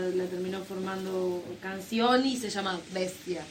la, terminó formando canción y se llama Bestia.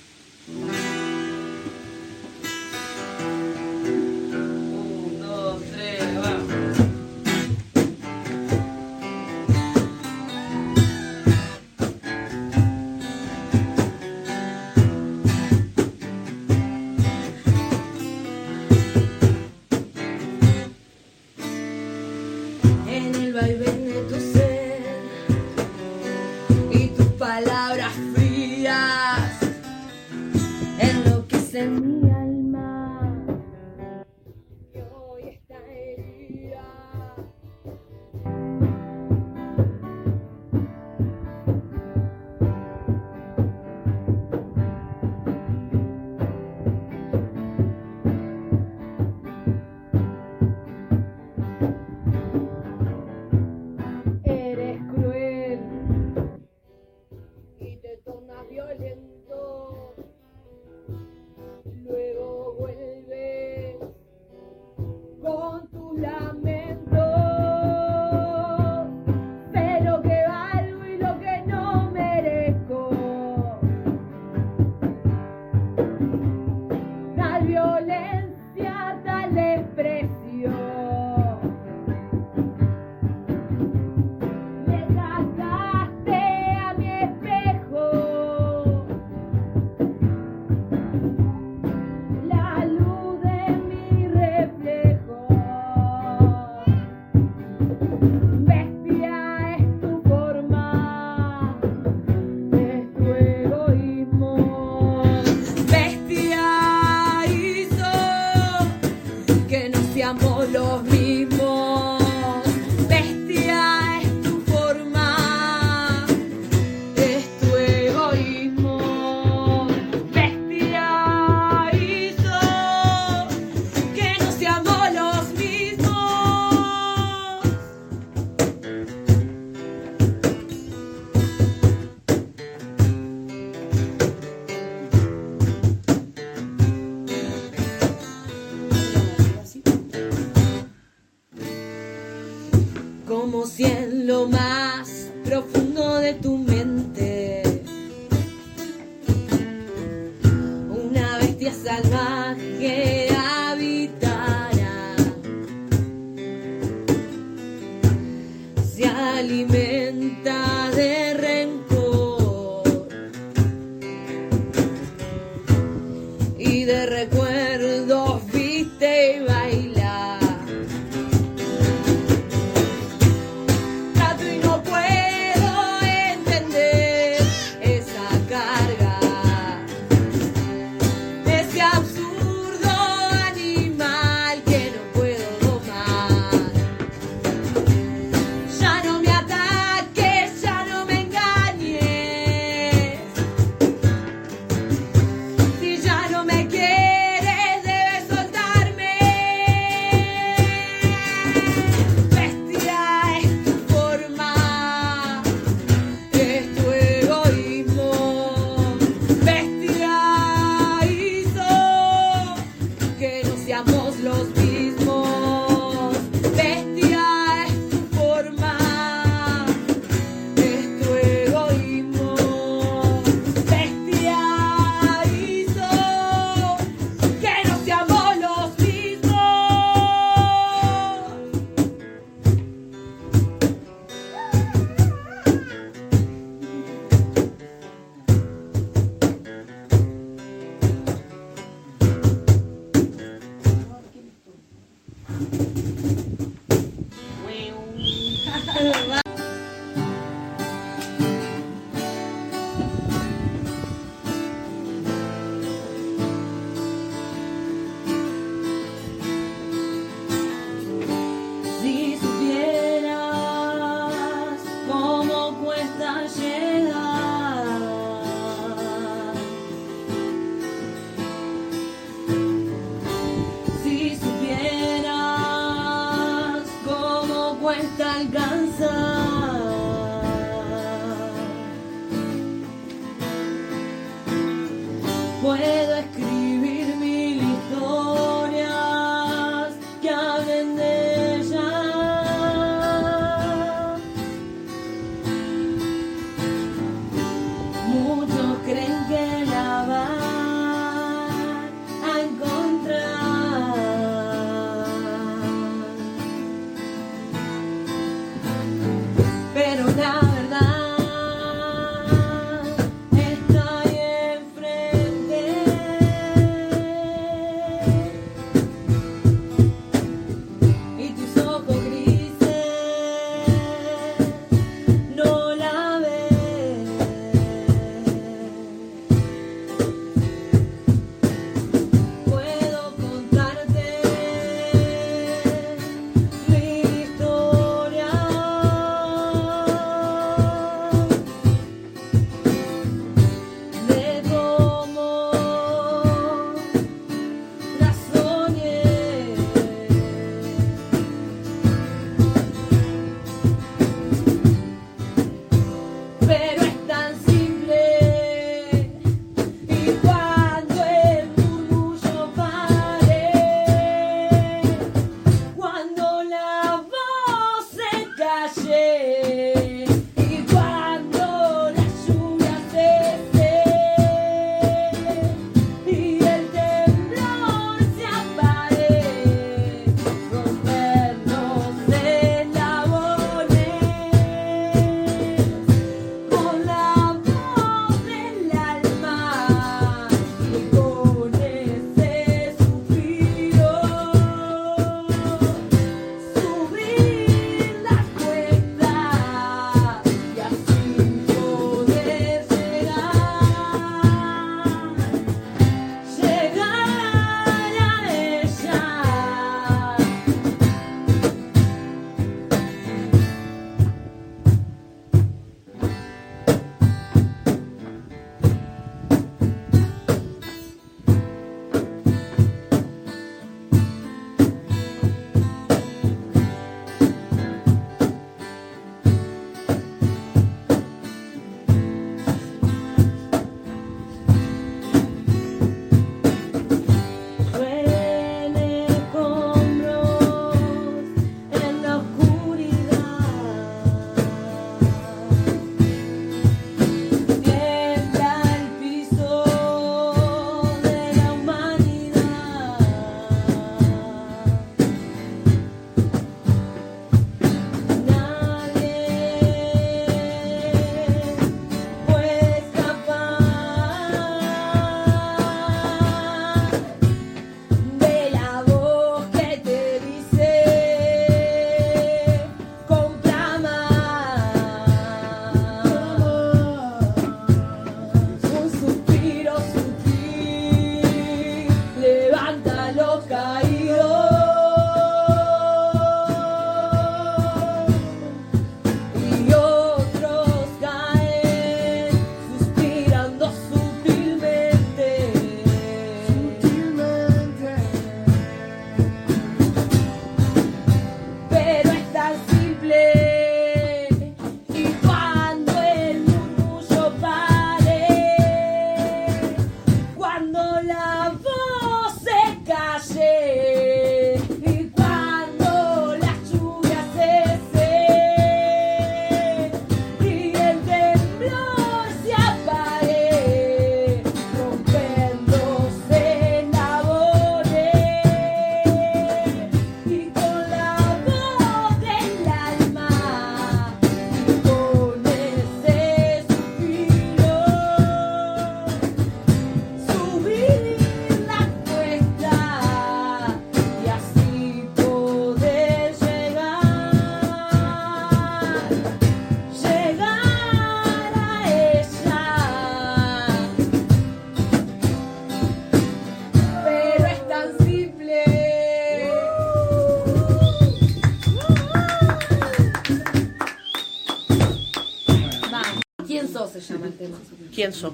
cuenta.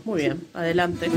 Muy bien, adelante.